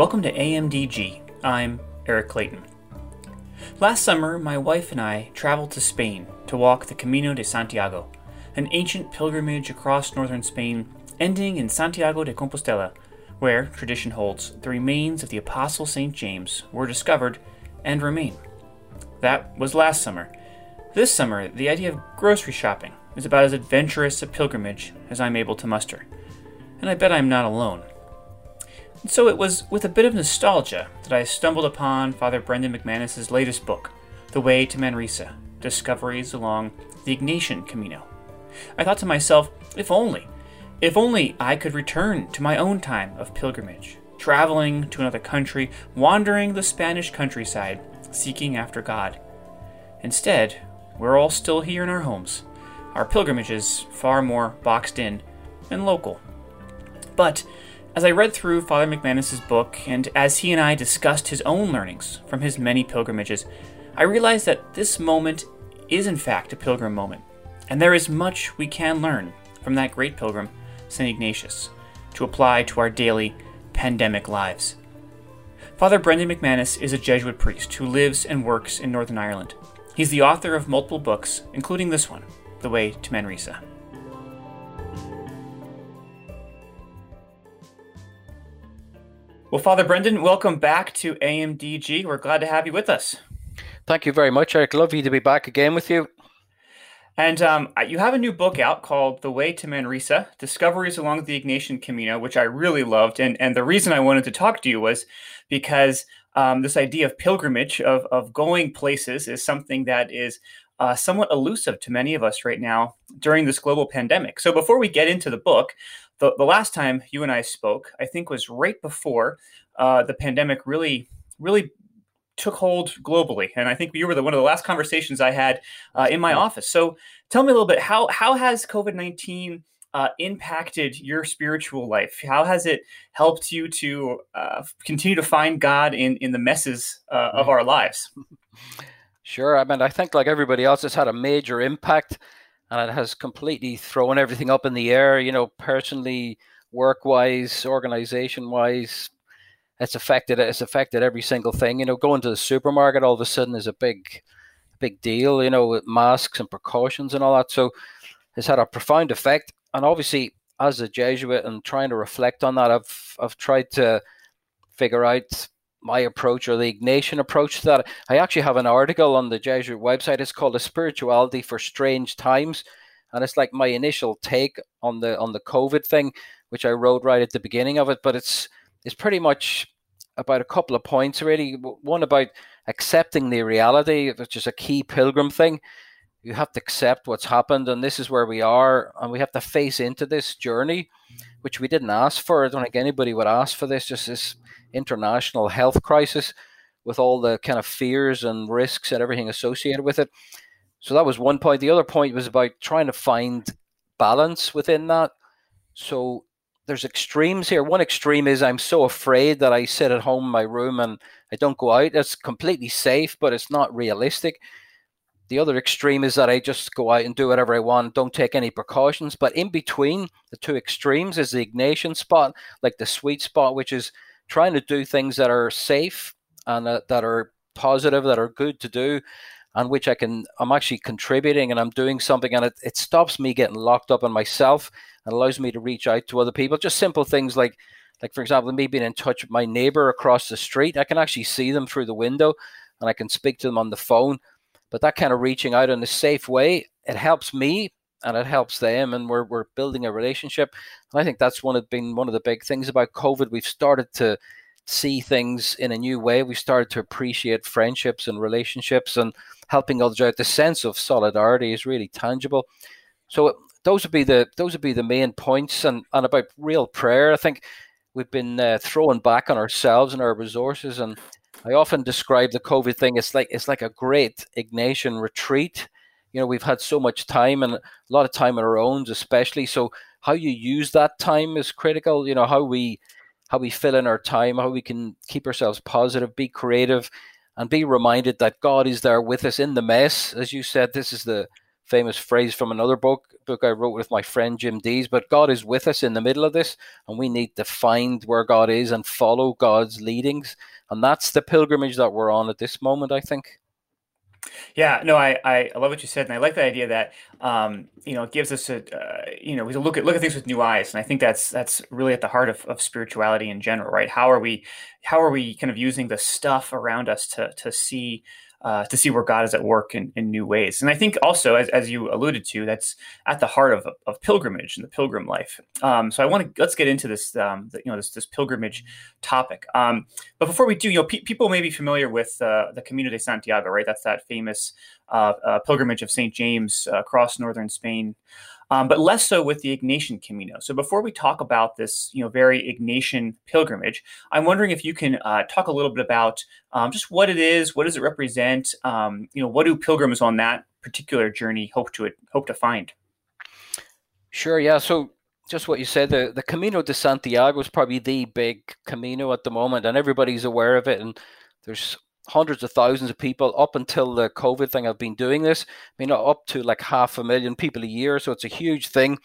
Welcome to AMDG. I'm Eric Clayton. Last summer, my wife and I traveled to Spain to walk the Camino de Santiago, an ancient pilgrimage across northern Spain ending in Santiago de Compostela, where, tradition holds, the remains of the Apostle St. James were discovered and remain. That was last summer. This summer, the idea of grocery shopping is about as adventurous a pilgrimage as I'm able to muster. And I bet I'm not alone. And so it was with a bit of nostalgia that I stumbled upon Father Brendan McManus's latest book, The Way to Manresa Discoveries Along the Ignatian Camino. I thought to myself, if only, if only I could return to my own time of pilgrimage, traveling to another country, wandering the Spanish countryside, seeking after God. Instead, we're all still here in our homes, our pilgrimages far more boxed in and local. But as I read through Father McManus's book, and as he and I discussed his own learnings from his many pilgrimages, I realized that this moment is in fact a pilgrim moment, and there is much we can learn from that great pilgrim, St. Ignatius, to apply to our daily pandemic lives. Father Brendan McManus is a Jesuit priest who lives and works in Northern Ireland. He's the author of multiple books, including this one, The Way to Manresa. Well, Father Brendan, welcome back to AMDG. We're glad to have you with us. Thank you very much, Eric. Lovely to be back again with you. And um, you have a new book out called The Way to Manresa Discoveries Along the Ignatian Camino, which I really loved. And, and the reason I wanted to talk to you was because um, this idea of pilgrimage, of, of going places, is something that is uh, somewhat elusive to many of us right now during this global pandemic. So before we get into the book, the, the last time you and I spoke, I think was right before uh, the pandemic really, really took hold globally. And I think you were the, one of the last conversations I had uh, in my office. So tell me a little bit how how has COVID nineteen uh, impacted your spiritual life? How has it helped you to uh, continue to find God in in the messes uh, of our lives? Sure. I mean, I think like everybody else, it's had a major impact and it has completely thrown everything up in the air. You know, personally, work wise, organization wise, it's affected. It's affected every single thing. You know, going to the supermarket all of a sudden is a big, big deal. You know, with masks and precautions and all that. So, it's had a profound effect. And obviously, as a Jesuit and trying to reflect on that, I've I've tried to figure out my approach or the Ignatian approach to that. I actually have an article on the Jesuit website. It's called "A Spirituality for Strange Times," and it's like my initial take on the on the COVID thing, which I wrote right at the beginning of it. But it's it's pretty much about a couple of points really. One about accepting the reality, which is a key pilgrim thing. You have to accept what's happened, and this is where we are, and we have to face into this journey, which we didn't ask for. I don't think anybody would ask for this. Just this international health crisis with all the kind of fears and risks and everything associated with it. So that was one point. The other point was about trying to find balance within that. So there's extremes here. One extreme is I'm so afraid that I sit at home in my room and I don't go out. That's completely safe, but it's not realistic. The other extreme is that I just go out and do whatever I want, don't take any precautions. But in between the two extremes is the Ignatian spot, like the sweet spot, which is trying to do things that are safe and uh, that are positive, that are good to do, and which I can, I'm actually contributing and I'm doing something, and it, it stops me getting locked up in myself and allows me to reach out to other people. Just simple things like, like for example, me being in touch with my neighbor across the street. I can actually see them through the window, and I can speak to them on the phone. But that kind of reaching out in a safe way, it helps me and it helps them and we're, we're building a relationship. And i think that's one of been one of the big things about covid. We've started to see things in a new way. We've started to appreciate friendships and relationships and helping others out. The sense of solidarity is really tangible. So those would be the those would be the main points and, and about real prayer. I think we've been uh, throwing back on ourselves and our resources and i often describe the covid thing it's like it's like a great ignatian retreat you know we've had so much time and a lot of time on our own especially so how you use that time is critical you know how we how we fill in our time how we can keep ourselves positive be creative and be reminded that god is there with us in the mess as you said this is the famous phrase from another book book I wrote with my friend Jim Deeds. But God is with us in the middle of this, and we need to find where God is and follow God's leadings. And that's the pilgrimage that we're on at this moment, I think. Yeah, no, I, I love what you said, and I like the idea that um, you know it gives us a uh, you know we look at look at things with new eyes, and I think that's that's really at the heart of, of spirituality in general, right? How are we how are we kind of using the stuff around us to to see uh, to see where God is at work in, in new ways. And I think also, as, as you alluded to, that's at the heart of, of pilgrimage and the pilgrim life. Um, so I want to let's get into this, um, the, you know, this, this pilgrimage topic. Um, but before we do, you know, pe- people may be familiar with uh, the Camino de Santiago, right? That's that famous uh, uh pilgrimage of Saint James uh, across northern Spain um, but less so with the Ignatian Camino. So before we talk about this, you know, very Ignatian pilgrimage, I'm wondering if you can uh, talk a little bit about um, just what it is, what does it represent, um, you know, what do pilgrims on that particular journey hope to hope to find? Sure. Yeah. So just what you said, the, the Camino de Santiago is probably the big Camino at the moment, and everybody's aware of it. And there's hundreds of thousands of people up until the COVID thing. I've been doing this. I mean, up to like half a million people a year, so it's a huge thing.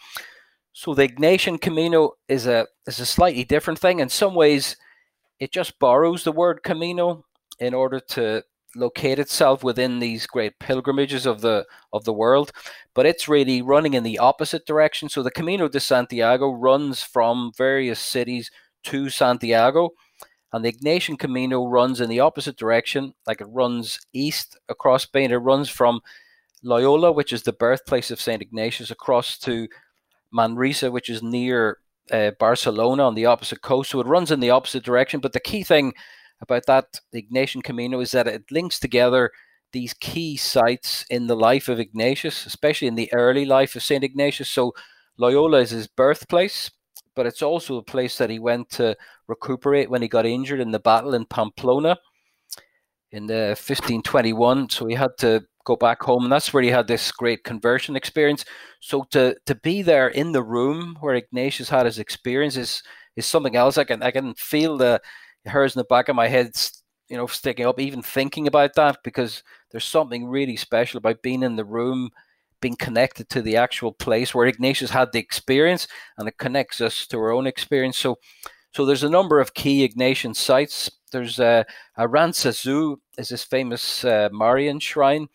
So the Ignatian Camino is a is a slightly different thing. In some ways, it just borrows the word Camino in order to locate itself within these great pilgrimages of the of the world but it's really running in the opposite direction so the camino de santiago runs from various cities to santiago and the Ignatian Camino runs in the opposite direction, like it runs east across Spain. It runs from Loyola, which is the birthplace of Saint Ignatius, across to Manresa, which is near uh, Barcelona on the opposite coast. So it runs in the opposite direction. But the key thing about that the Ignatian Camino is that it links together these key sites in the life of Ignatius, especially in the early life of Saint Ignatius. So Loyola is his birthplace, but it's also a place that he went to recuperate when he got injured in the battle in Pamplona in the 1521. So he had to go back home, and that's where he had this great conversion experience. So to to be there in the room where Ignatius had his experience is is something else. I can I can feel the hairs in the back of my head, you know, sticking up, even thinking about that because there's something really special about being in the room being connected to the actual place where Ignatius had the experience, and it connects us to our own experience. So, so there's a number of key Ignatian sites. There's uh, Aranzazu is this famous uh, Marian shrine,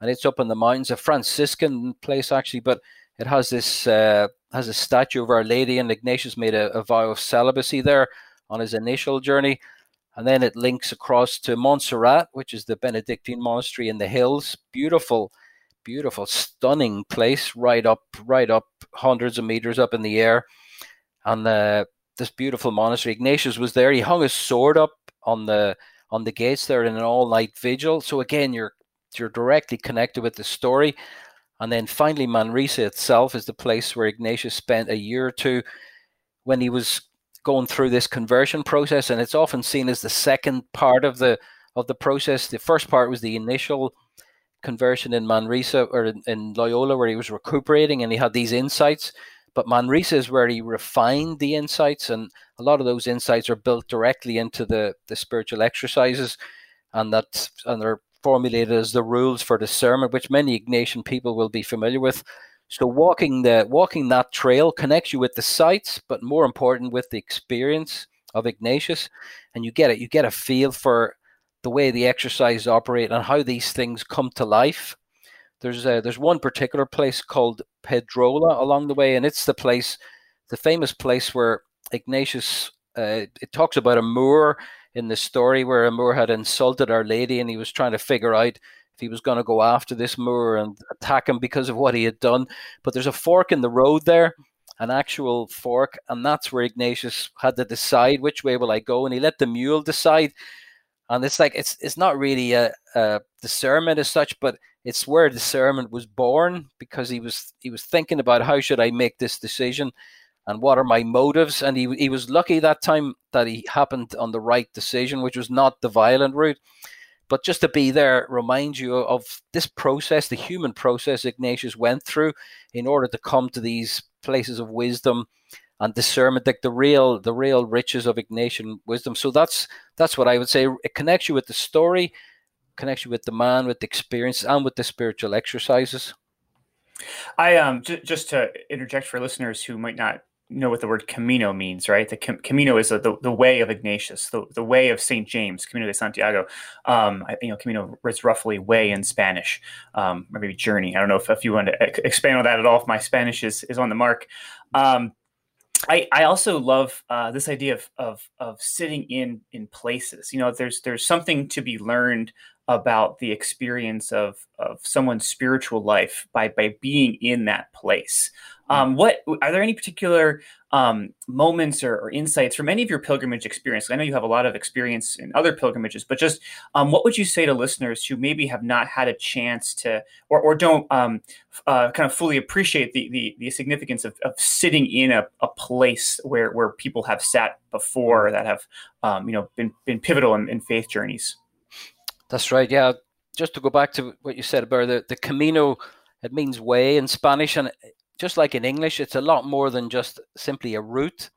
and it's up in the mountains, a Franciscan place actually, but it has this uh, has a statue of Our Lady, and Ignatius made a, a vow of celibacy there on his initial journey. And then it links across to Montserrat, which is the Benedictine monastery in the hills. Beautiful beautiful, stunning place, right up, right up, hundreds of meters up in the air, and uh, this beautiful monastery. Ignatius was there. He hung his sword up on the on the gates there in an all night vigil. So again, you're you're directly connected with the story. And then finally, Manresa itself is the place where Ignatius spent a year or two when he was going through this conversion process. And it's often seen as the second part of the of the process. The first part was the initial conversion in Manresa or in, in Loyola where he was recuperating and he had these insights. But Manresa is where he refined the insights, and a lot of those insights are built directly into the, the spiritual exercises, and that and they're formulated as the rules for discernment, which many Ignatian people will be familiar with. So walking the walking that trail connects you with the sites, but more important with the experience of Ignatius, and you get it. You get a feel for the way the exercises operate and how these things come to life. There's a, there's one particular place called Pedrola along the way, and it's the place, the famous place where Ignatius. Uh, it talks about a Moor in the story where a Moor had insulted Our Lady, and he was trying to figure out if he was going to go after this Moor and attack him because of what he had done. But there's a fork in the road there, an actual fork, and that's where Ignatius had to decide which way will I go, and he let the mule decide and it's like it's it's not really a, a discernment as such, but it's where discernment was born because he was he was thinking about how should I make this decision and what are my motives? And he, he was lucky that time that he happened on the right decision which was not the violent route. But just to be there reminds you of this process the human process ignatius went through in order to come to these places of wisdom and discernment, like the real the real riches of Ignatian wisdom. So that's that's what I would say. It connects you with the story, connects you with the man, with the experience, and with the spiritual exercises. I um j- just to interject for listeners who might not know what the word Camino means, right? The Camino is the, the, the, way of Ignatius, the, the way of Saint James, Camino de Santiago. Um, I, you know, Camino is roughly way in Spanish, um, or maybe journey. I don't know if, if you want to expand on that at all. If my Spanish is is on the mark. Um, I, I also love uh, this idea of, of of sitting in in places. You know, there's there's something to be learned about the experience of of someone's spiritual life by by being in that place. Um, what are there any particular um, moments or, or, insights from any of your pilgrimage experience? I know you have a lot of experience in other pilgrimages, but just um, what would you say to listeners who maybe have not had a chance to or, or don't um, uh, kind of fully appreciate the, the, the significance of, of, sitting in a, a, place where, where people have sat before that have um, you know been, been pivotal in, in faith journeys? That's right. Yeah. Just to go back to what you said about the, the Camino, it means way in Spanish. And just like in English, it's a lot more than just simply a route.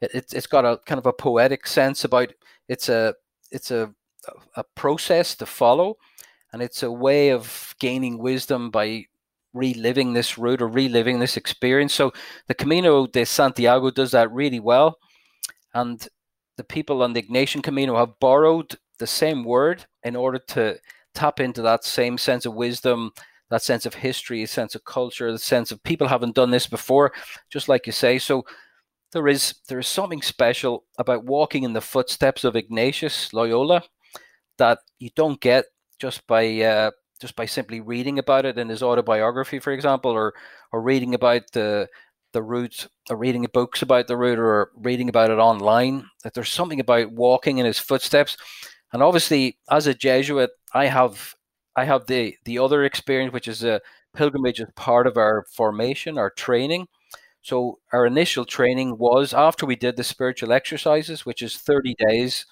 It, it's got a kind of a poetic sense about it's a it's a a process to follow, and it's a way of gaining wisdom by reliving this route or reliving this experience. So the Camino de Santiago does that really well, and the people on the Ignatian Camino have borrowed the same word in order to tap into that same sense of wisdom, that sense of history, a sense of culture, the sense of people haven't done this before, just like you say. So there is there is something special about walking in the footsteps of Ignatius Loyola that you don't get just by uh, just by simply reading about it in his autobiography, for example, or or reading about the the route or reading books about the route or reading about it online. That there's something about walking in his footsteps and obviously, as a Jesuit, I have I have the the other experience, which is a pilgrimage as part of our formation, our training. So our initial training was after we did the spiritual exercises, which is 30 days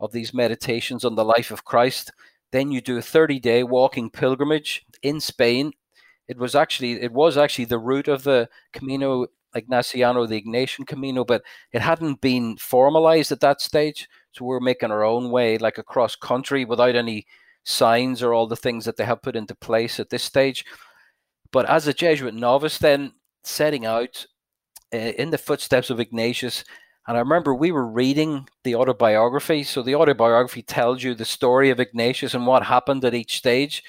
of these meditations on the life of Christ. Then you do a 30 day walking pilgrimage in Spain. It was actually it was actually the route of the Camino Ignaciano, the Ignatian Camino, but it hadn't been formalized at that stage. So we're making our own way, like across country, without any signs or all the things that they have put into place at this stage. But as a Jesuit novice, then setting out uh, in the footsteps of Ignatius, and I remember we were reading the autobiography. So the autobiography tells you the story of Ignatius and what happened at each stage.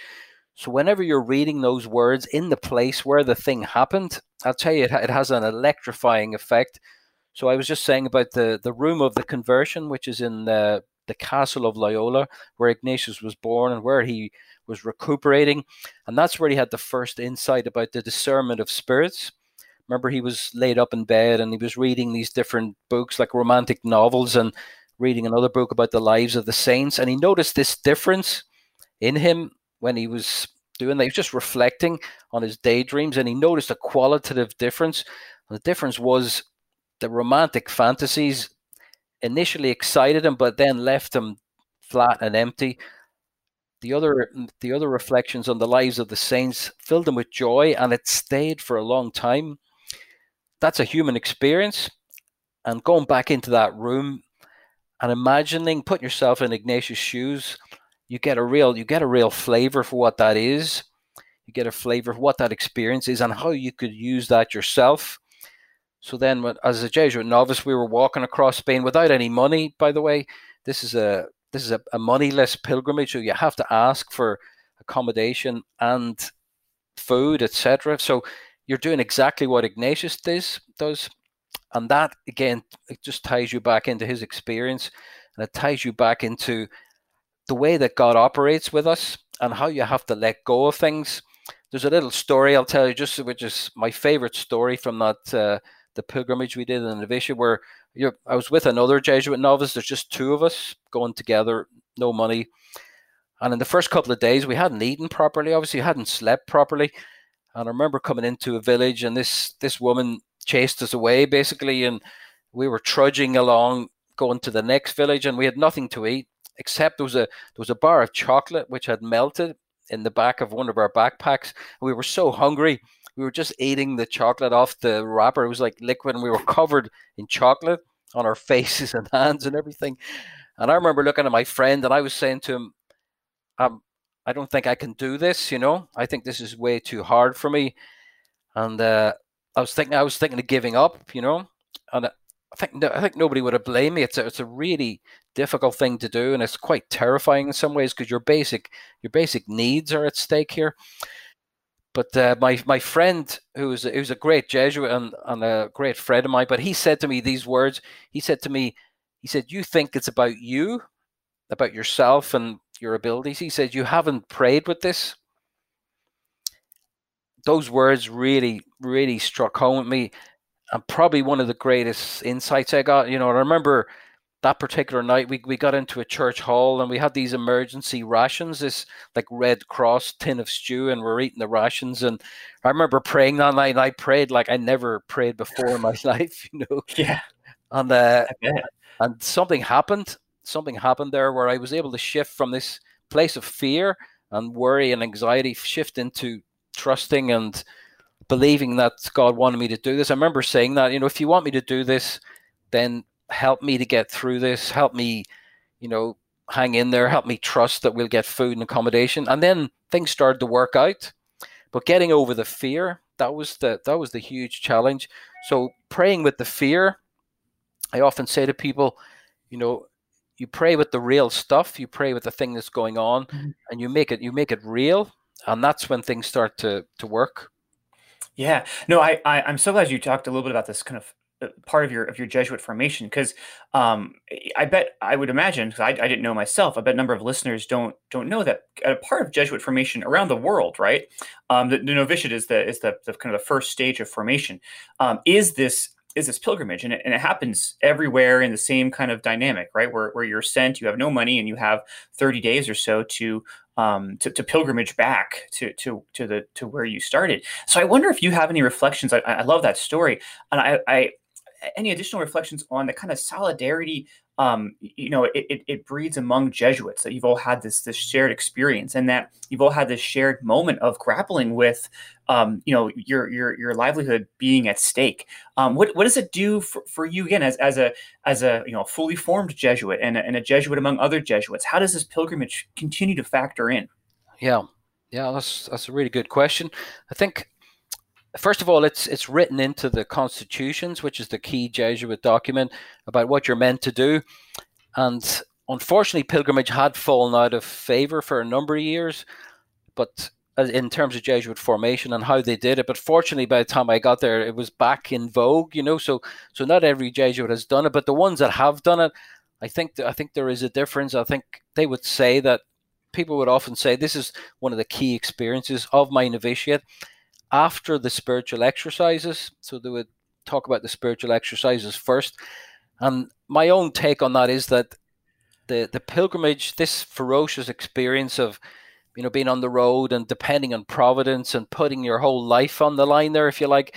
So whenever you're reading those words in the place where the thing happened, I'll tell you, it, it has an electrifying effect. So I was just saying about the, the room of the conversion, which is in the, the castle of Loyola, where Ignatius was born and where he was recuperating. And that's where he had the first insight about the discernment of spirits. Remember, he was laid up in bed and he was reading these different books like romantic novels and reading another book about the lives of the saints. And he noticed this difference in him when he was doing that. He was just reflecting on his daydreams and he noticed a qualitative difference. And the difference was the romantic fantasies initially excited him, but then left him flat and empty. The other, the other reflections on the lives of the saints filled him with joy, and it stayed for a long time. That's a human experience, and going back into that room and imagining, putting yourself in Ignatius' shoes, you get a real, you get a real flavor for what that is. You get a flavor of what that experience is and how you could use that yourself so then, as a Jesuit novice, we were walking across Spain without any money. By the way, this is a this is a, a moneyless pilgrimage, so you have to ask for accommodation and food, etc. So you're doing exactly what Ignatius does, does, and that again it just ties you back into his experience, and it ties you back into the way that God operates with us and how you have to let go of things. There's a little story I'll tell you, just which is my favorite story from that. Uh, the pilgrimage we did in Novitiate, where I was with another Jesuit novice. There's just two of us going together, no money. And in the first couple of days, we hadn't eaten properly. Obviously, hadn't slept properly. And I remember coming into a village, and this this woman chased us away basically, and we were trudging along, going to the next village, and we had nothing to eat except there was a there was a bar of chocolate which had melted in the back of one of our backpacks. We were so hungry we were just eating the chocolate off the wrapper. It was like liquid, and we were covered in chocolate on our faces and hands and everything. And I remember looking at my friend, and I was saying to him, "I'm, I don't think I can do this. You know, I think this is way too hard for me. And uh, I was thinking, I was thinking of giving up. You know, and I think no, I think nobody would have blamed me. It's a, it's a really difficult thing to do, and it's quite terrifying in some ways because your basic your basic needs are at stake here. But uh, my my friend, who's who's a great Jesuit and, and a great friend of mine, but he said to me these words. He said to me, he said, "You think it's about you, about yourself and your abilities." He said, "You haven't prayed with this." Those words really, really struck home with me, and probably one of the greatest insights I got. You know, I remember that particular night we, we got into a church hall and we had these emergency rations this like red cross tin of stew and we're eating the rations. And i remember praying that night and i prayed like i never prayed before in my life you know? Yeah. And uh, and something happened something happened there where i was able to shift from this place of fear and worry and anxiety shift into trusting and believing that god wanted me to do this. I remember saying that you know if you want me to do this then help me to get through this, help me, you know, hang in there, help me trust that we'll get food and accommodation. And then things started to work out. But getting over the fear, that was the that was the huge challenge. So praying with the fear, I often say to people, you know, you pray with the real stuff, you pray with the thing that's going on, mm-hmm. and you make it you make it real, and that's when things start to to work. Yeah, no, I, I am so glad you talked a little bit about this kind of part of your of your Jesuit formation because um, I bet I would imagine because I, I, didn't know myself. I bet a number of listeners don't don't know that a part of Jesuit formation around the world, right? Um, the, the, novitiate is the is the, the, kind of the first stage of formation. Um, is this is this pilgrimage and it, and it happens everywhere in the same kind of dynamic right where, where you're sent you have no money and you have 30 days or so to um, to, to, pilgrimage back to, to, to the to where you started. So I wonder if you have any reflections. I, I love that story, and I, I any additional reflections on the kind of solidarity um, you know it, it, it, breeds among jesuits that you've all had this this shared experience and that you've all had this shared moment of grappling with um, you know your your your livelihood being at stake. Um, what, what does it do for, for you again as, as a as a you know fully formed jesuit and a, and a jesuit among other jesuits? How does this pilgrimage continue to factor in? Yeah. Yeah that's that's a really good question. I think first of all, it's it's written into the constitutions, which is the key Jesuit document about what you're meant to do. And unfortunately, pilgrimage had fallen out of favor for a number of years, but uh, in terms of Jesuit formation and how they did it. But fortunately, by the time I got there, it was back in vogue. You know, so so not every Jesuit has done it, but the ones that have done it, I think I think there is a difference. I think they would say that people would often say this is one of the key experiences of my novitiate after the spiritual exercises. So they would talk about the spiritual exercises first. And my own take on that is that the the pilgrimage, this ferocious experience of you know being on the road and depending on providence and putting your whole life on the line there, if you like,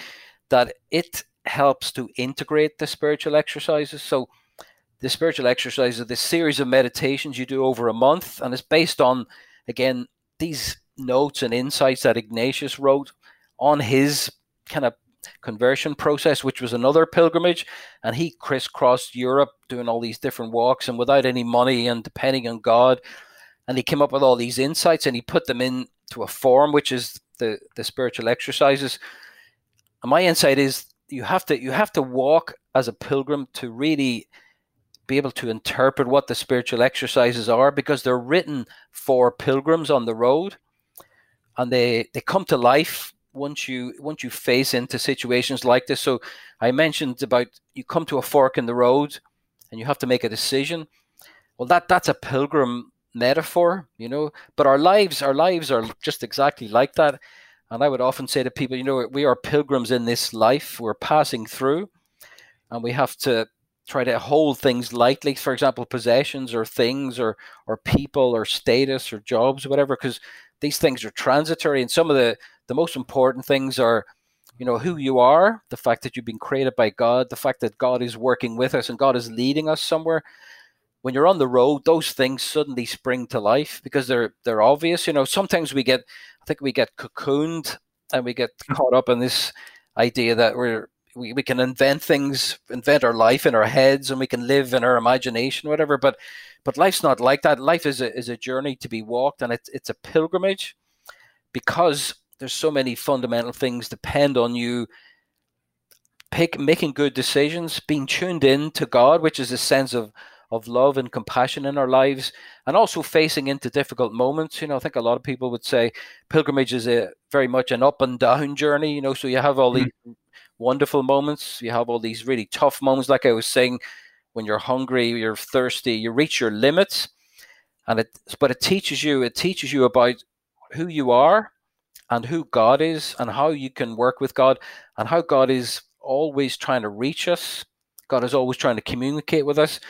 that it helps to integrate the spiritual exercises. So the spiritual exercises, are this series of meditations you do over a month, and it's based on again these notes and insights that Ignatius wrote on his kind of conversion process, which was another pilgrimage, and he crisscrossed Europe doing all these different walks and without any money and depending on God. And he came up with all these insights and he put them into a form, which is the the spiritual exercises. And my insight is you have to you have to walk as a pilgrim to really be able to interpret what the spiritual exercises are because they're written for pilgrims on the road and they they come to life once you once you face into situations like this. So i mentioned about you come to a fork in the road and you have to make a decision. Well that that's a pilgrim metaphor you know but our lives our lives are just exactly like that. And i would often say to people you know we are pilgrims in this life. We're passing through and we have to try to hold things lightly. For example possessions or things or or people or status or jobs or whatever because these things are transitory. And some of the the most important things are you know who you are the fact that you've been created by god the fact that god is working with us and god is leading us somewhere when you're on the road those things suddenly spring to life because they're they're obvious you know sometimes we get i think we get cocooned and we get hmm. caught up in this idea that we're we, we can invent things, invent our life in our heads, and we can live in our imagination, whatever. But but life's not like that. Life is a is a journey to be walked, and it's it's a pilgrimage because there's so many fundamental things depend on you pick, making good decisions, being tuned in to God, which is a sense of of love and compassion in our lives, and also facing into difficult moments. You know, I think a lot of people would say pilgrimage is a very much an up and down journey. You know, so you have all mm-hmm. these wonderful moments, you have all these really tough moments, like I was saying, when you're hungry, you're thirsty, you reach your limits, and it. But it teaches you. It teaches you about who you are and who God is and how you can work with God and how God is always trying to reach us. God is always trying to communicate with us.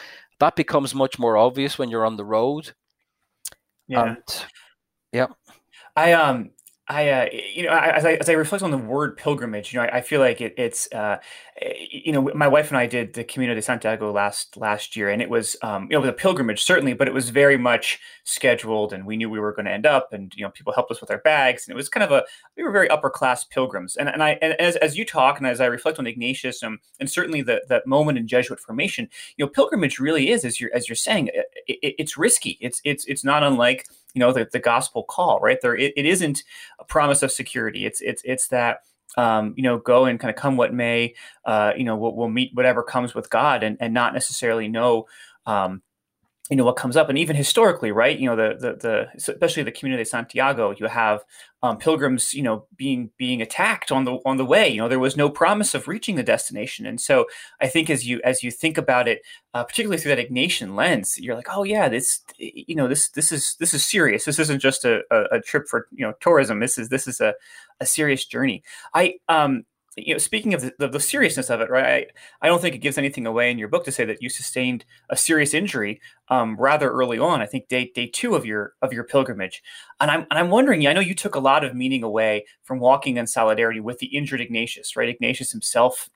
That becomes much more obvious when you're on the road. Yeah. And, yeah. I um I, uh, you know, as I, as I reflect on the word pilgrimage, you know, I, I feel like it, it's, uh, you know, my wife and I did the Camino de Santiago last last year, and it was, um, you know, it was a pilgrimage certainly, but it was very much scheduled, and we knew we were going to end up, and you know, people helped us with our bags, and it was kind of a, we were very upper class pilgrims, and and I, and as as you talk, and as I reflect on Ignatius, um, and certainly the that moment in Jesuit formation, you know, pilgrimage really is, as you're as you're saying, it, it, it's risky, it's it's it's not unlike you know the, the gospel call right? There it, it isn't a promise of security. It's it's it's that um, you know go and kind of come what may uh, you know we'll, we'll, meet whatever comes with god and, and not necessarily know um, you know what comes up. And even historically right you know the the, the especially the Camino de Santiago you have um, pilgrims you know being being attacked on the on the way. You know there was no promise of reaching the destination. And so i think as you as you think about it uh, particularly through that ignatian lens you're like oh yeah this you know this this is this is serious. This isn't just a, a, a trip for you know tourism. This is this is a, a serious journey. I um you know, speaking of the, the, the, seriousness of it, right? I, I don't think it gives anything away in your book to say that you sustained a serious injury um, rather early on. I think day day two of your of your pilgrimage, and I'm and I'm wondering. I know you took a lot of meaning away from walking in solidarity with the injured Ignatius, right? Ignatius himself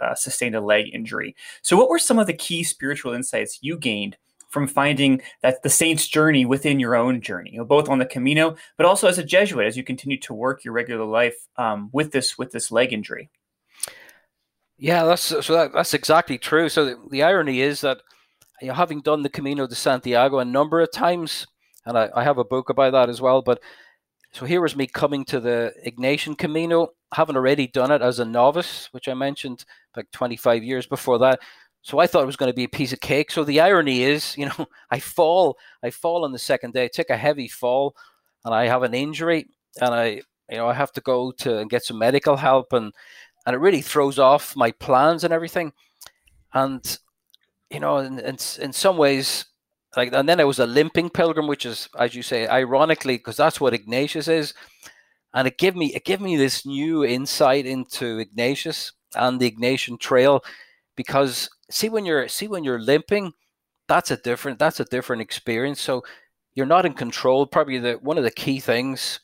uh, sustained a leg injury. So, what were some of the key spiritual insights you gained from finding that the saint's journey within your own journey, you know, both on the Camino, but also as a Jesuit, as you continue to work your regular life um, with this with this leg injury. Yeah, that's so that, that's exactly true. So the, the, irony is that you know, having done the Camino de Santiago a number of times, and I, I have a book about that as well. But so here was me coming to the Ignatian Camino, having already done it as a novice, which I mentioned like 25 years before that. So I thought it was going to be a piece of cake. So the irony is, you know, I fall, I fall on the second day, I take a heavy fall, and I have an injury, and I, you know, I have to go to and get some medical help, and and it really throws off my plans and everything. And you know, in in, in some ways, like, and then I was a limping pilgrim, which is, as you say, ironically, because that's what Ignatius is, and it gave me it gave me this new insight into Ignatius and the Ignatian Trail, because see when you're see when you're limping, that's a different that's a different experience. So you're not in control. Probably the one of the key things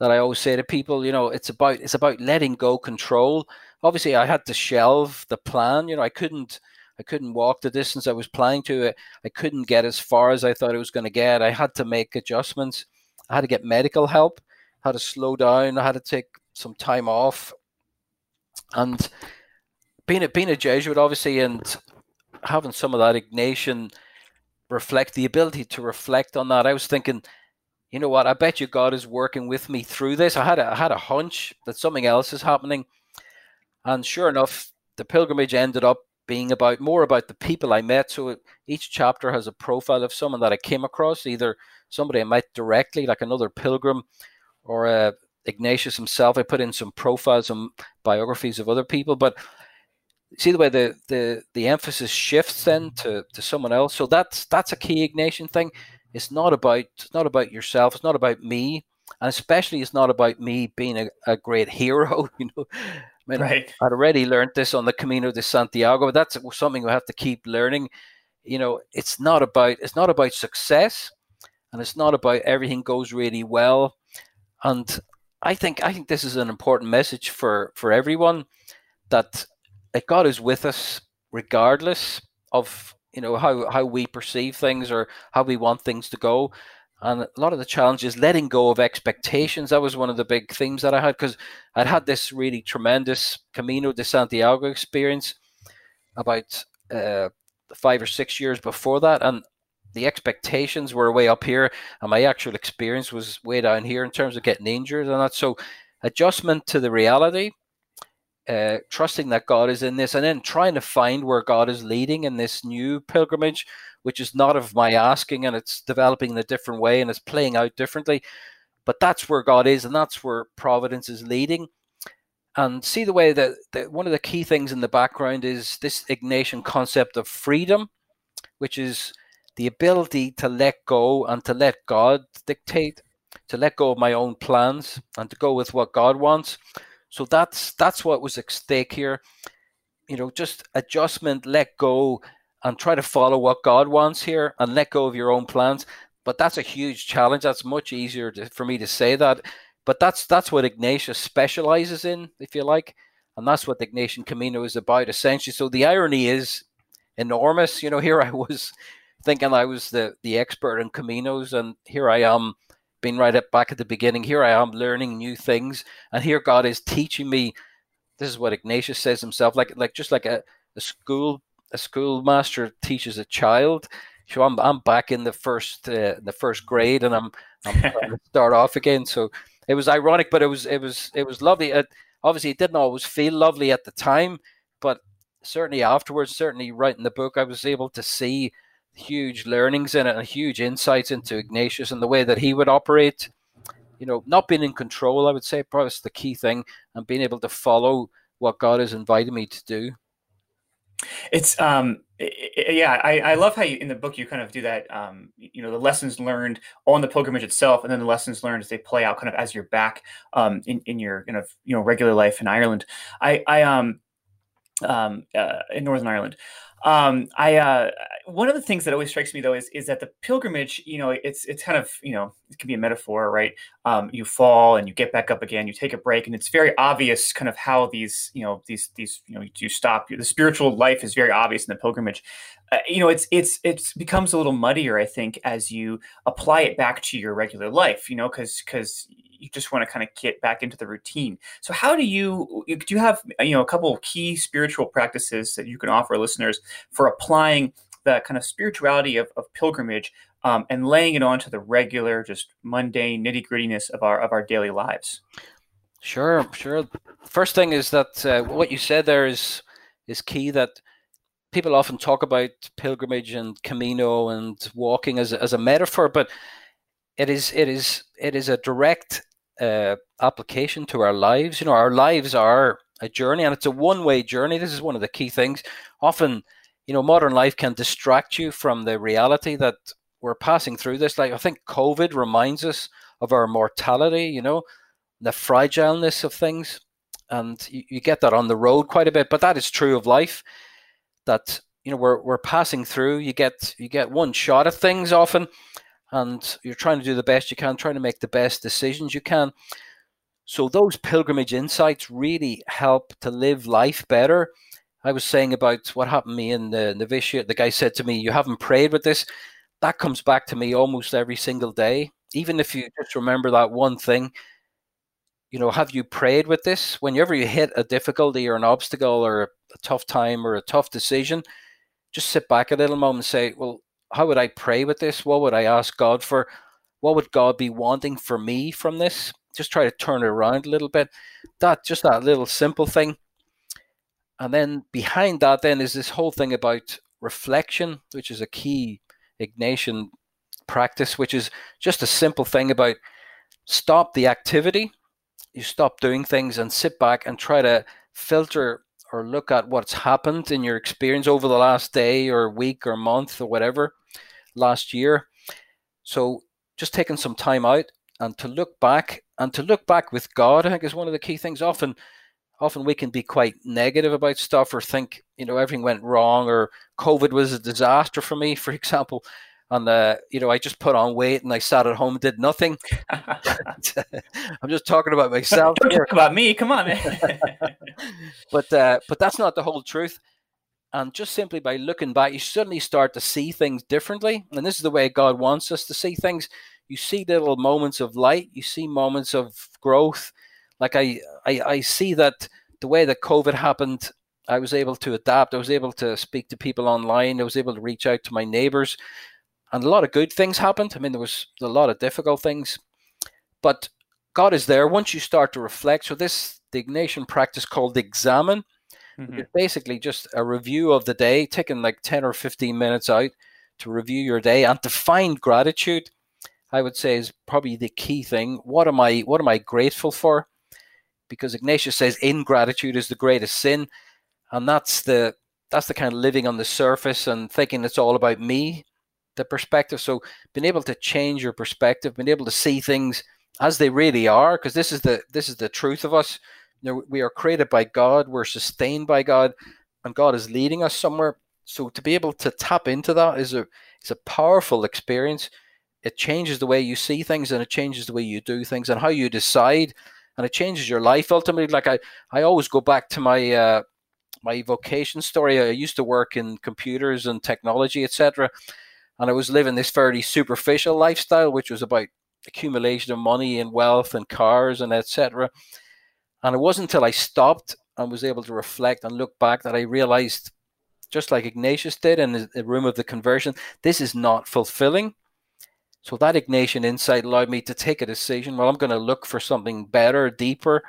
that I always say to people, you know, it's about it's about letting go control. Obviously, I had to shelve the plan. You know, I couldn't I couldn't walk the distance I was planning to. I couldn't get as far as I thought I was going to get. I had to make adjustments. I had to get medical help. I had to slow down. I had to take some time off. And being a being a Jesuit, obviously, and having some of that Ignatian reflect the ability to reflect on that. I was thinking, you know what? I bet you God is working with me through this. I had a, I had a hunch that something else is happening, and sure enough, the pilgrimage ended up being about more about the people I met. So each chapter has a profile of someone that I came across, either somebody I met directly, like another pilgrim, or uh, Ignatius himself. I put in some profiles and biographies of other people, but see the way the, the, the emphasis shifts then mm-hmm. to, to someone else. So that's that's a key Ignatian thing. It's not about it's not about yourself. It's not about me, and especially it's not about me being a, a great hero. You know, I mean, right. I'd already learned this on the Camino de Santiago. But that's something we have to keep learning. You know, it's not about it's not about success, and it's not about everything goes really well. And I think I think this is an important message for for everyone that that God is with us regardless of you know how how we perceive things or how we want things to go. And a lot of the challenge is letting go of expectations. That was one of the big themes that I had because I'd had this really tremendous Camino de Santiago experience about uh, five or six years before that. And the expectations were way up here, and my actual experience was way down here in terms of getting injured and that. So, adjustment to the reality, uh, trusting that God is in this, and then trying to find where God is leading in this new pilgrimage, which is not of my asking, and it's developing in a different way and it's playing out differently. But that's where God is, and that's where providence is leading. And see the way that, that one of the key things in the background is this Ignatian concept of freedom, which is the ability to let go and to let God dictate, to let go of my own plans and to go with what God wants. So that's that's what was at stake here. You know, just adjustment, let go, and try to follow what God wants here, and let go of your own plans. But that's a huge challenge. That's much easier to, for me to say that. But that's that's what Ignatius specializes in, if you like, and that's what the Ignatian Camino is about, essentially. So the irony is enormous. You know, here I was thinking I was the the expert in caminos, and here I am, being right up back at the beginning. Here I am learning new things, and here God is teaching me. This is what Ignatius says himself, like like just like a, a school a schoolmaster teaches a child. So I'm I'm back in the first uh, the first grade, and I'm I'm trying to start off again. So it was ironic, but it was it was it was lovely. It, obviously, it didn't always feel lovely at the time, but certainly afterwards, certainly writing the book, I was able to see huge learnings in it and huge insights into Ignatius and the way that he would operate. You know, not being in control, I would say, probably is the key thing, and being able to follow what God has invited me to do. It's um yeah, I, I love how you in the book you kind of do that. Um, you know, the lessons learned on the pilgrimage itself, and then the lessons learned as they play out, kind of as you're back um, in in your kind of you know regular life in Ireland. I I um um uh, in Northern Ireland. Um, I uh, one of the things that always strikes me though is is that the pilgrimage, you know, it's it's kind of you know it can be a metaphor, right? Um, you fall and you get back up again. You take a break, and it's very obvious kind of how these you know these these you know you stop. The spiritual life is very obvious in the pilgrimage. Uh, you know, it's it's it becomes a little muddier, I think, as you apply it back to your regular life. You know, because because you just want to kind of get back into the routine. So how do you do you have you know a couple of key spiritual practices that you can offer listeners for applying the kind of spirituality of, of pilgrimage um, and laying it onto the regular, just mundane nitty grittiness of our of our daily lives? Sure, sure. First thing is that uh, what you said there is is key. That people often talk about pilgrimage and Camino and walking as as a metaphor, but it is it is it is a direct uh, application to our lives. You know, our lives are a journey, and it's a one-way journey. This is one of the key things. Often, you know, modern life can distract you from the reality that we're passing through this. Like I think COVID reminds us of our mortality. You know, the fragileness of things, and you, you get that on the road quite a bit. But that is true of life. That you know we're we're passing through. You get you get one shot at things often and you're trying to do the best you can, trying to make the best decisions you can. So those pilgrimage insights really help to live life better. I was saying about what happened to me in the novitiate. The guy said to me, "You haven't prayed with this." That comes back to me almost every single day. Even if you just remember that one thing, you know, have you prayed with this? Whenever you hit a difficulty or an obstacle or a tough time or a tough decision, just sit back a little moment and say, "Well, how would I pray with this? What would I ask God for? What would God be wanting for me from this? Just try to turn it around a little bit. That just that little simple thing. And then behind that, then is this whole thing about reflection, which is a key Ignatian practice, which is just a simple thing about stop the activity. You stop doing things and sit back and try to filter or look at what's happened in your experience over the last day or week or month or whatever last year. So just taking some time out and to look back and to look back with God, I think is one of the key things. Often, often we can be quite negative about stuff or think, you know, everything went wrong or COVID was a disaster for me, for example. And uh, you know, I just put on weight and I sat at home and did nothing. I'm just talking about myself. Don't talk about me. Come on, man. but uh, but that's not the whole truth and just simply by looking back, you suddenly start to see things differently. And this is the way God wants us to see things. you see little moments of light, you see moments of growth. Like I, I, I see that the way that COVID happened, I was able to adapt. I was able to speak to people online. I was able to reach out to my neighbors, and a lot of good things happened. I mean, there was a lot of difficult things, but God is there once you start to reflect. So this the Ignatian practice called the examen. Mm-hmm. It's basically just a review of the day, taking like 10 or 15 minutes out to review your day and to find gratitude. I would say is probably the key thing. What am I what am I grateful for? Because Ignatius says ingratitude is the greatest sin. And that's the that's the kind of living on the surface and thinking it's all about me, the perspective. So being able to change your perspective, being able to see things as they really are, because this is the this is the truth of us. You know, we are created by God, we're sustained by God, and God is leading us somewhere. So to be able to tap into that is a is a powerful experience. It changes the way you see things and it changes the way you do things and how you decide and it changes your life ultimately. Like I, I always go back to my uh, my vocation story. I used to work in computers and technology, etc. And I was living this fairly superficial lifestyle, which was about accumulation of money and wealth and cars and etc. And it wasn't until I stopped and was able to reflect and look back that I realized, just like Ignatius did in the room of the conversion, this is not fulfilling. So that Ignatian insight allowed me to take a decision. Well, I'm going to look for something better, deeper,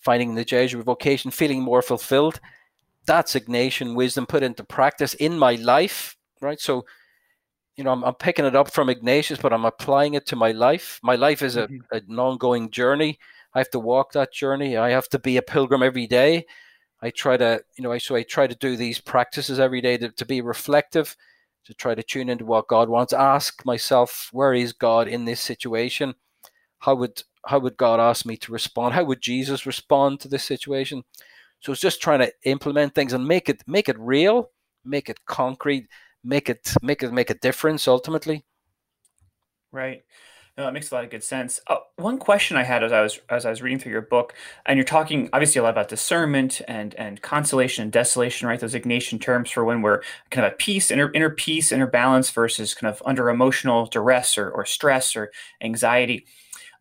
finding the Jesuit vocation, feeling more fulfilled. That's Ignatian wisdom put into practice in my life, right? So you know, I'm, I'm picking it up from Ignatius, but I'm applying it to my life. My life is a, mm-hmm. an ongoing journey. I have to walk that journey. I have to be a pilgrim every day. I try to, you know, I so I try to do these practices every day to, to be reflective, to try to tune into what God wants. Ask myself, where is God in this situation? How would how would God ask me to respond? How would Jesus respond to this situation? So it's just trying to implement things and make it make it real, make it concrete, make it make it make a difference ultimately. Right. No, that makes a lot of good sense. Uh, one question I had as I was as I was reading through your book, and you're talking obviously a lot about discernment and and consolation and desolation, right? Those Ignatian terms for when we're kind of at peace, inner inner peace, inner balance versus kind of under emotional duress or, or stress or anxiety.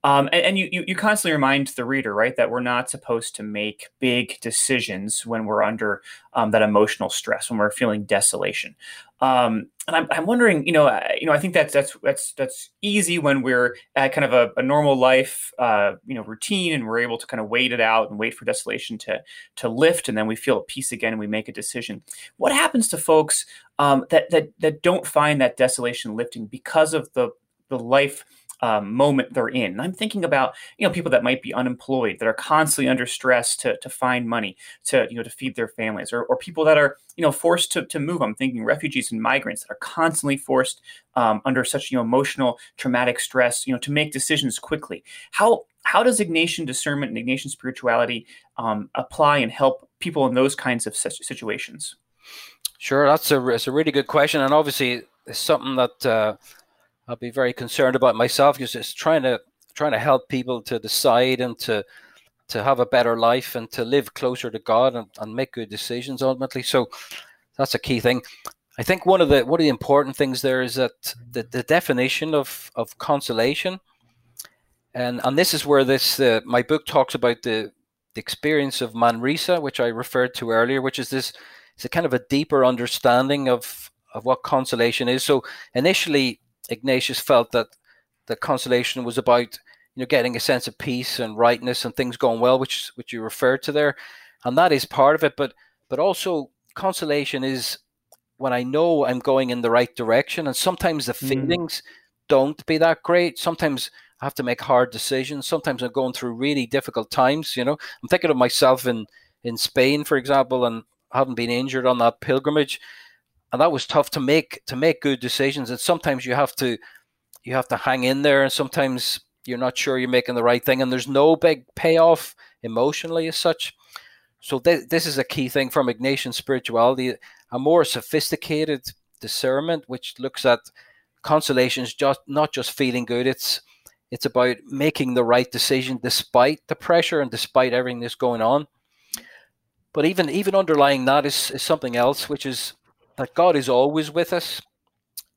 Um, and, and you, you, you constantly remind the reader, right, that we're not supposed to make big decisions when we're under um, that emotional stress, when we're feeling desolation. Um, and I'm, I'm wondering, you know, I, you know, I think that's that's that's that's easy when we're at kind of a, a normal life, uh, you know, routine, and we're able to kind of wait it out and wait for desolation to to lift, and then we feel at peace again, and we make a decision. What happens to folks um, that that that don't find that desolation lifting because of the the life um, moment they're in. And I'm thinking about you know people that might be unemployed that are constantly under stress to, to find money to you know to feed their families, or, or people that are you know forced to, to move. I'm thinking refugees and migrants that are constantly forced um, under such you know emotional traumatic stress you know to make decisions quickly. How how does Ignatian discernment and Ignatian spirituality um, apply and help people in those kinds of situations? Sure, that's a, it's a really good question, and obviously it's something that uh, I'll be very concerned about myself because it's trying to trying to help people to decide and to to have a better life and to live closer to God and, and make good decisions ultimately. So that's a key thing. I think one of the one of the important things there is that the, the definition of, of consolation, and and this is where this uh, my book talks about the the experience of Manresa, which I referred to earlier, which is this it's a kind of a deeper understanding of of what consolation is. So initially, Ignatius felt that the consolation was about you know getting a sense of peace and rightness and things going well, which which you referred to there, and that is part of it. But but also consolation is when I know I'm going in the right direction, and sometimes the mm. feelings mm. don't be that great. Sometimes I have to make hard decisions. Sometimes I'm going through really difficult times. You know, I'm thinking of myself in in Spain, for example, and I haven't been injured on that pilgrimage and that was tough to make to make good decisions. And sometimes you have to you have to hang in there, and sometimes you're not sure you're making the right thing, and there's no big payoff emotionally as such. So th- this is a key thing from Ignatian spirituality, a more sophisticated discernment, which looks at consolations, just not just feeling good. It's it's about making the right decision despite the pressure and despite everything that's going on. But even even underlying that is, is something else, which is that God is always with us,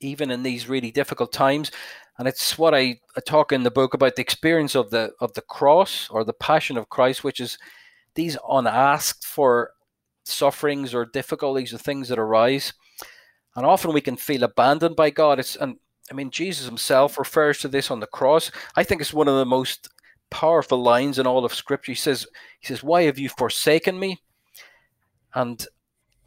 even in these really difficult times. and it's what I, I talk in the book about the experience of the of the cross or the passion of Christ, which is these unasked for sufferings or difficulties or things that arise, and often we can feel abandoned by God. It's and I mean Jesus Himself refers to this on the cross. I think it's one of the most powerful lines in all of Scripture. He says, "He says, why have you forsaken me?" And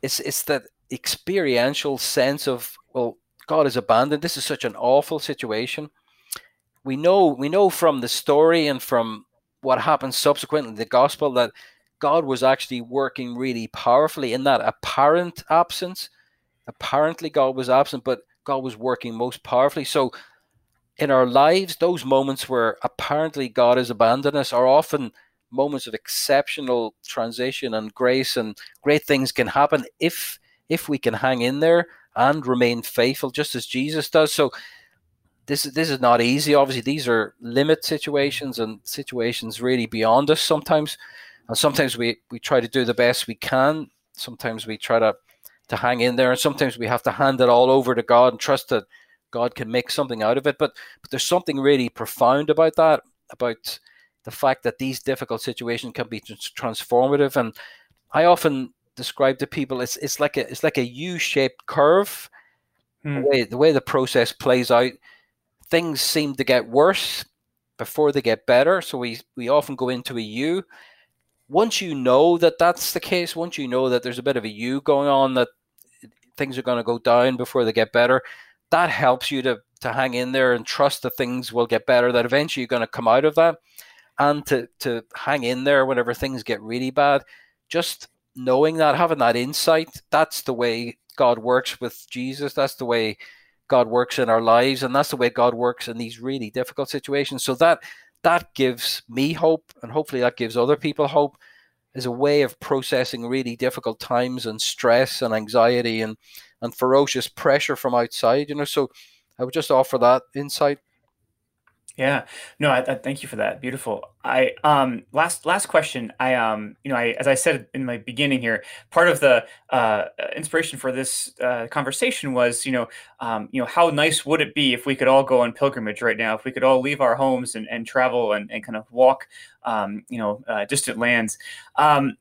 it's it's that experiential sense of well, God is abandoned. This is such an awful situation. We know we know from the story and from what happened subsequently the gospel that God was actually working really powerfully in that apparent absence. Apparently, God was absent, but God was working most powerfully. So, in our lives, those moments where apparently God has abandoned us are often moments of exceptional transition and grace, and great things can happen if if we can hang in there and remain faithful, just as Jesus does. So, this this is not easy. Obviously, these are limit situations and situations really beyond us sometimes. And sometimes we, we try to do the best we can. Sometimes we try to, to hang in there. And sometimes we have to hand it all over to God and trust that God can make something out of it. But, but there's something really profound about that, about the fact that these difficult situations can be transformative. And I often describe to people it's, it's like a it's like a U-shaped curve. Hmm. The, way, the way the process plays out, things seem to get worse before they get better. So we we often go into a U once you know that that's the case, once you know that there's a bit of a U going on, that things are going to go down before they get better, that helps you to to hang in there and trust that things will get better. That eventually you're going to come out of that, and to to hang in there whenever things get really bad. Just knowing that, having that insight, that's the way God works with Jesus. That's the way God works in our lives, and that's the way God works in these really difficult situations. So that that gives me hope, and hopefully that gives other people hope, is a way of processing really difficult times and stress and anxiety and and ferocious pressure from outside. You know, so I would just offer that insight. Yeah, no, I, I, thank you for that. Beautiful. I um last last question. I um you know I as I said in my beginning here, part of the uh, inspiration for this uh, conversation was you know um you know how nice would it be if we could all go on pilgrimage right now, if we could all leave our homes and, and travel and, and kind of walk um you know uh, distant lands. Um,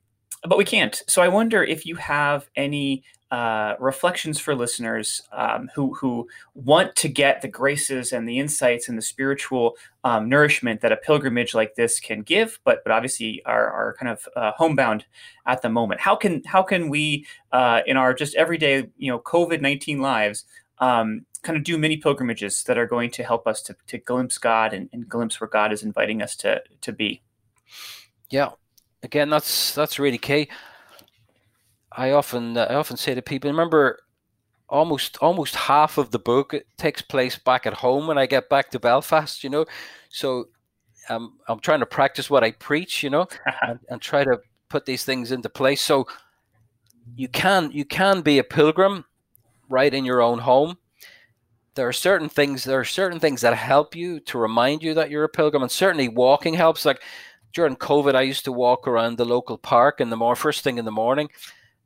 but we can't. So I wonder if you have any uh, reflections for listeners um, who who want to get the graces and the insights and the spiritual um, nourishment that a pilgrimage like this can give, but but obviously are, are kind of uh, homebound at the moment. How can how can we uh, in our just everyday you know COVID nineteen lives um, kind of do many pilgrimages that are going to help us to, to glimpse God and, and glimpse where God is inviting us to to be? Yeah, again, that's that's really key. I often uh, I often say to people, remember, almost almost half of the book takes place back at home when I get back to Belfast. You know, so um, I'm trying to practice what I preach. You know, and, and try to put these things into place. So you can you can be a pilgrim right in your own home. There are certain things. There are certain things that help you to remind you that you're a pilgrim, and certainly walking helps. Like during COVID, I used to walk around the local park in the more first thing in the morning,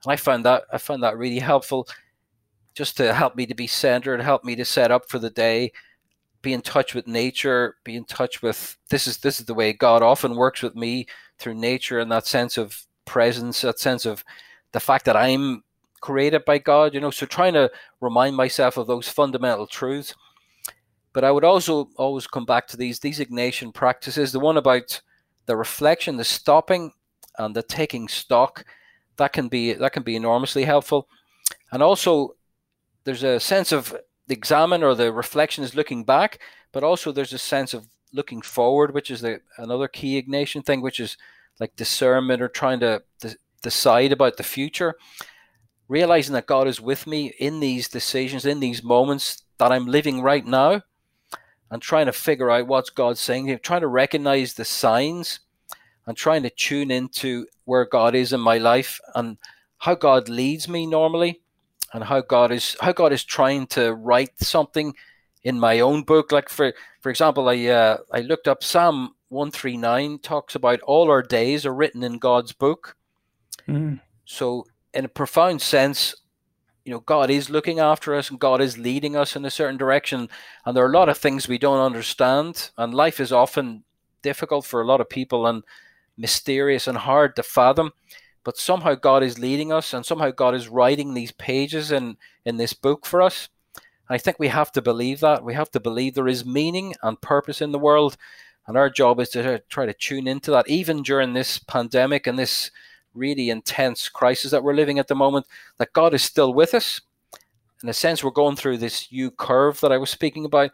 and I found that I found that really helpful, just to help me to be centered, help me to set up for the day, be in touch with nature, be in touch with this is this is the way God often works with me through nature and that sense of presence, that sense of the fact that I'm created by God, you know, so trying to remind myself of those fundamental truths. But I would also always come back to these these Ignatian practices, the one about the reflection, the stopping and the taking stock that can be that can be enormously helpful. And also, there's a sense of the Examen or the reflection is looking back, but also there's a sense of looking forward, which is the, another key Ignatian thing, which is like discernment or trying to de- decide about the future. Realizing that God is with me in these decisions, in these moments that I'm living right now, and trying to figure out what's God saying, trying to recognize the signs and trying to tune into where God is in my life and how God leads me normally and how God is how God is trying to write something in my own book like for for example I uh, I looked up Psalm 139 talks about all our days are written in God's book mm. so in a profound sense you you know, God is looking after us and God is leading us in a certain direction. And there are a lot of things we don't understand. And life is often difficult for a lot of people and mysterious and hard to fathom. But somehow God is leading us and somehow God is writing these pages in, in this book for us. And I think we have to believe that. We have to believe there is meaning and purpose in the world. And our job is to try to tune into that, even during this pandemic and this really intense crisis that we're living at the moment, that God is still with us. In a sense, we're going through this U curve that I was speaking about.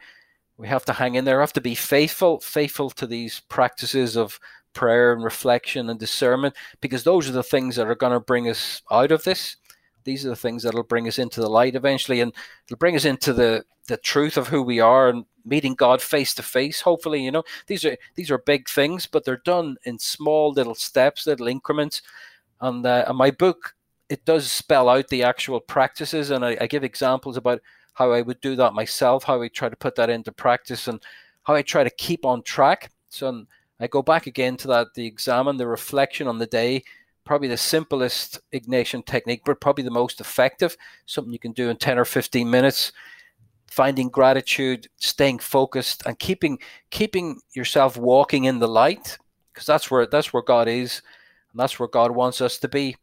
We have to hang in there, we have to be faithful, faithful to these practices of prayer and reflection and discernment, because those are the things that are going to bring us out of this. These are the things that'll bring us into the light eventually, and it'll bring us into the the truth of who we are and meeting God face to face. Hopefully, you know these are these are big things, but they're done in small little steps, little increments. And, uh, and my book it does spell out the actual practices, and I, I give examples about how I would do that myself, how I try to put that into practice, and how I try to keep on track. So I go back again to that the Examen, the reflection on the day, probably the simplest Ignatian technique, but probably the most effective. Something you can do in 10 or 15 minutes finding gratitude, staying focused, and keeping keeping yourself walking in the light, because that's where that's where God is, and that's where God wants us to be.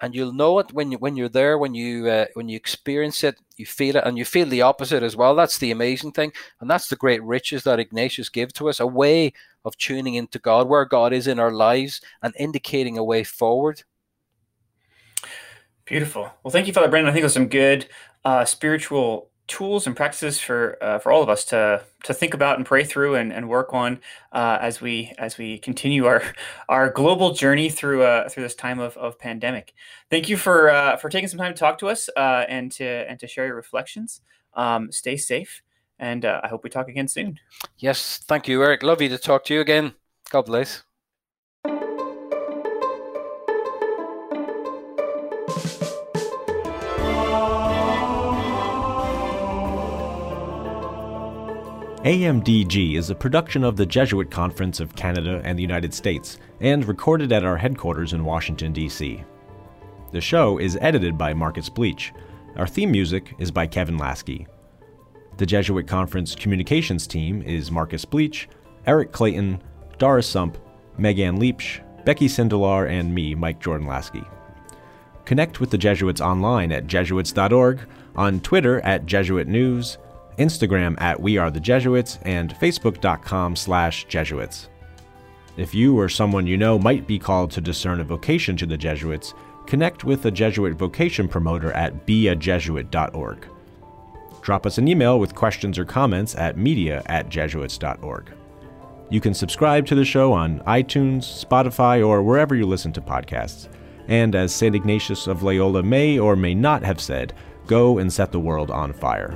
And you'll know it when you when you're there, when you uh, when you experience it, you feel it, and you feel the opposite as well. That's the amazing thing, and that's the great riches that Ignatius gives to us—a way of tuning into God, where God is in our lives, and indicating a way forward. Beautiful. Well, thank you, Father Brendan. I think there's some good uh, spiritual tools and practices for uh, for all of us to to think about and pray through and, and work on uh, as we as we continue our our global journey through uh, through this time of, of pandemic. Thank you for uh, for taking some time to talk to us uh, and to and to share your reflections. Um, stay safe, and uh, I hope we talk again soon. Yes, thank you, Eric. Lovely to talk to you again. God bless. AMDG is a production of the Jesuit Conference of Canada and the United States and recorded at our headquarters in Washington, D.C. The show is edited by Marcus Bleach. Our theme music is by Kevin Laskey. The Jesuit Conference communications team is Marcus Bleach, Eric Clayton, Doris Sump, Megan Leach, Becky Sindelar, and me, Mike Jordan Laskey. Connect with the Jesuits online at jesuits.org, on Twitter at Jesuit News, Instagram at We Are the Jesuits, and Facebook.com slash Jesuits. If you or someone you know might be called to discern a vocation to the Jesuits, connect with a Jesuit vocation promoter at beajesuit.org. Drop us an email with questions or comments at media at jesuits.org. You can subscribe to the show on iTunes, Spotify, or wherever you listen to podcasts. And as St. Ignatius of Loyola may or may not have said, go and set the world on fire.